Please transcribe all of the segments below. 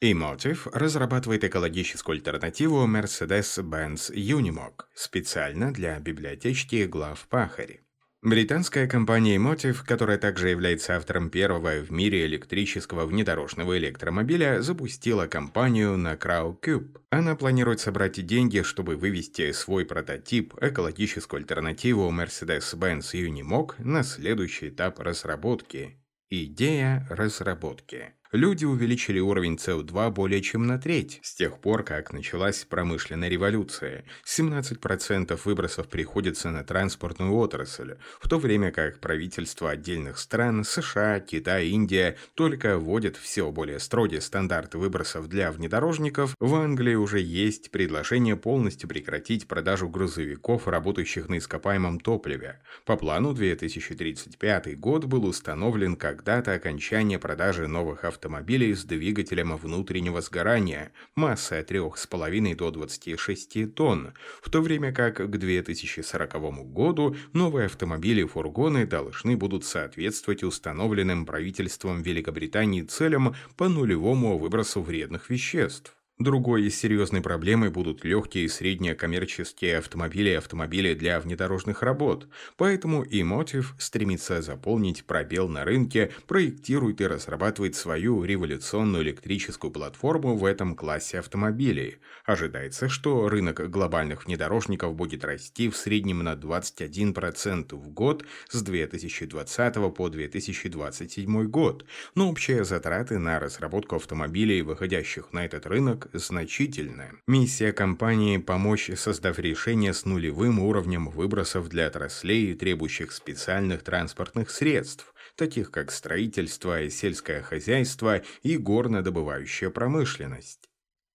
Emotive разрабатывает экологическую альтернативу Mercedes-Benz Unimog специально для библиотечки глав Пахари. Британская компания Emotive, которая также является автором первого в мире электрического внедорожного электромобиля, запустила компанию на CrowdCube. Она планирует собрать деньги, чтобы вывести свой прототип, экологическую альтернативу Mercedes-Benz Unimog на следующий этап разработки. Идея разработки. Люди увеличили уровень СО2 более чем на треть с тех пор, как началась промышленная революция. 17% выбросов приходится на транспортную отрасль, в то время как правительства отдельных стран США, Китай, Индия только вводят все более строгие стандарты выбросов для внедорожников, в Англии уже есть предложение полностью прекратить продажу грузовиков, работающих на ископаемом топливе. По плану 2035 год был установлен как дата окончания продажи новых автомобилей автомобилей с двигателем внутреннего сгорания массой от 3,5 до 26 тонн, в то время как к 2040 году новые автомобили и фургоны должны будут соответствовать установленным правительством Великобритании целям по нулевому выбросу вредных веществ. Другой серьезной проблемой будут легкие и средние коммерческие автомобили и автомобили для внедорожных работ, поэтому и Мотив стремится заполнить пробел на рынке, проектирует и разрабатывает свою революционную электрическую платформу в этом классе автомобилей. Ожидается, что рынок глобальных внедорожников будет расти в среднем на 21% в год с 2020 по 2027 год, но общие затраты на разработку автомобилей, выходящих на этот рынок, значительная. Миссия компании – помочь, создав решение с нулевым уровнем выбросов для отраслей, требующих специальных транспортных средств, таких как строительство, сельское хозяйство и горнодобывающая промышленность.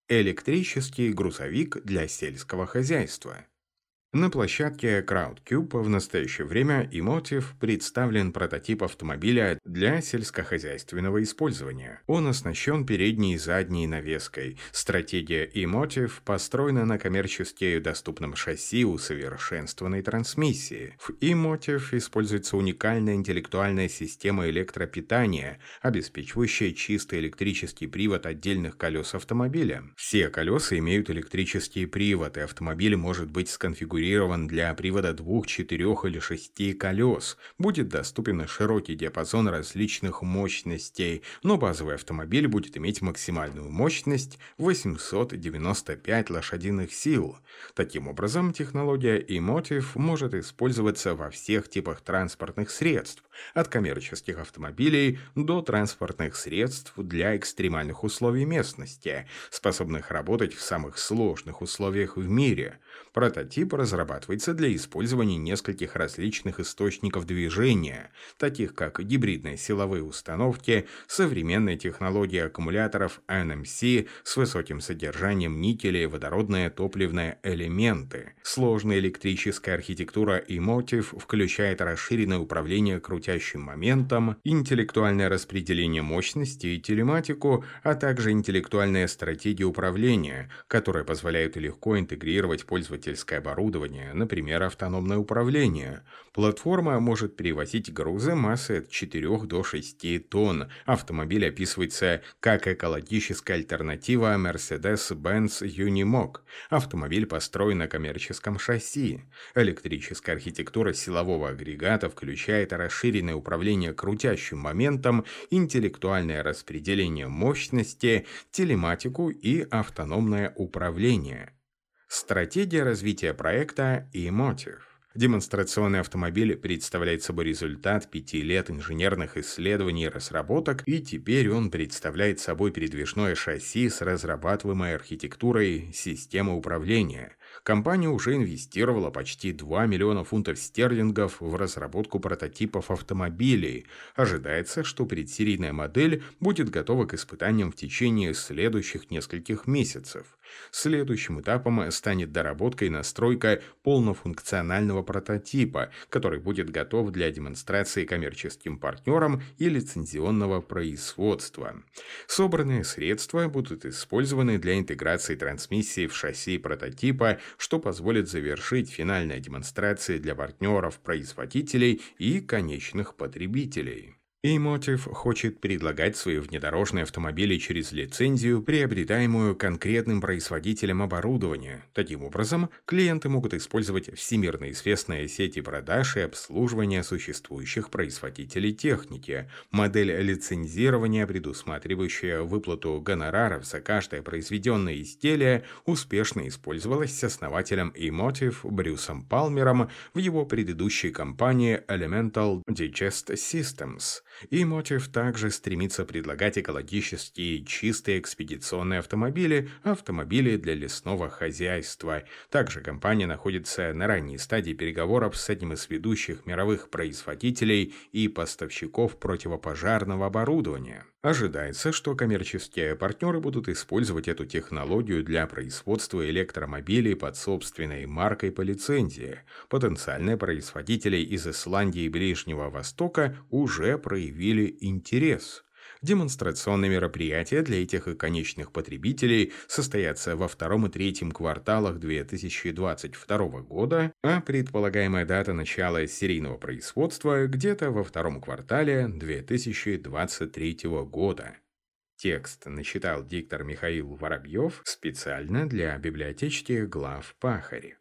Электрический грузовик для сельского хозяйства – на площадке CrowdCube в настоящее время Emotive представлен прототип автомобиля для сельскохозяйственного использования. Он оснащен передней и задней навеской. Стратегия Emotive построена на коммерчески доступном шасси усовершенствованной трансмиссии. В Emotive используется уникальная интеллектуальная система электропитания, обеспечивающая чистый электрический привод отдельных колес автомобиля. Все колеса имеют электрический привод, и автомобиль может быть сконфигурирован сконструирован для привода двух, четырех или шести колес. Будет доступен широкий диапазон различных мощностей, но базовый автомобиль будет иметь максимальную мощность 895 лошадиных сил. Таким образом, технология Emotive может использоваться во всех типах транспортных средств, от коммерческих автомобилей до транспортных средств для экстремальных условий местности, способных работать в самых сложных условиях в мире. Прототип разрабатывается для использования нескольких различных источников движения, таких как гибридные силовые установки, современные технологии аккумуляторов NMC с высоким содержанием никеля и водородные топливные элементы. Сложная электрическая архитектура Emotive включает расширенное управление крутящим моментом, интеллектуальное распределение мощности и телематику, а также интеллектуальная стратегия управления, которая позволяет легко интегрировать пользовательское оборудование, например, автономное управление. Платформа может перевозить грузы массой от 4 до 6 тонн. Автомобиль описывается как экологическая альтернатива Mercedes-Benz Unimog. Автомобиль построен на коммерческом шасси. Электрическая архитектура силового агрегата включает расширенное управление крутящим моментом, интеллектуальное распределение мощности, телематику и автономное управление. Стратегия развития проекта и мотив. Демонстрационный автомобиль представляет собой результат пяти лет инженерных исследований и разработок, и теперь он представляет собой передвижное шасси с разрабатываемой архитектурой системы управления – Компания уже инвестировала почти 2 миллиона фунтов стерлингов в разработку прототипов автомобилей. Ожидается, что предсерийная модель будет готова к испытаниям в течение следующих нескольких месяцев. Следующим этапом станет доработка и настройка полнофункционального прототипа, который будет готов для демонстрации коммерческим партнерам и лицензионного производства. Собранные средства будут использованы для интеграции трансмиссии в шасси прототипа что позволит завершить финальная демонстрация для партнеров, производителей и конечных потребителей. E-Motive хочет предлагать свои внедорожные автомобили через лицензию, приобретаемую конкретным производителем оборудования. Таким образом, клиенты могут использовать всемирно известные сети продаж и обслуживания существующих производителей техники. Модель лицензирования, предусматривающая выплату гонораров за каждое произведенное изделие, успешно использовалась с основателем E-Motive Брюсом Палмером в его предыдущей компании Elemental Digest Systems. И Мотив также стремится предлагать экологически чистые экспедиционные автомобили, автомобили для лесного хозяйства. Также компания находится на ранней стадии переговоров с одним из ведущих мировых производителей и поставщиков противопожарного оборудования. Ожидается, что коммерческие партнеры будут использовать эту технологию для производства электромобилей под собственной маркой по лицензии. Потенциальные производители из Исландии и Ближнего Востока уже проявили интерес. Демонстрационные мероприятия для этих конечных потребителей состоятся во втором и третьем кварталах 2022 года, а предполагаемая дата начала серийного производства где-то во втором квартале 2023 года. Текст начитал диктор Михаил Воробьев специально для библиотечки глав Пахари.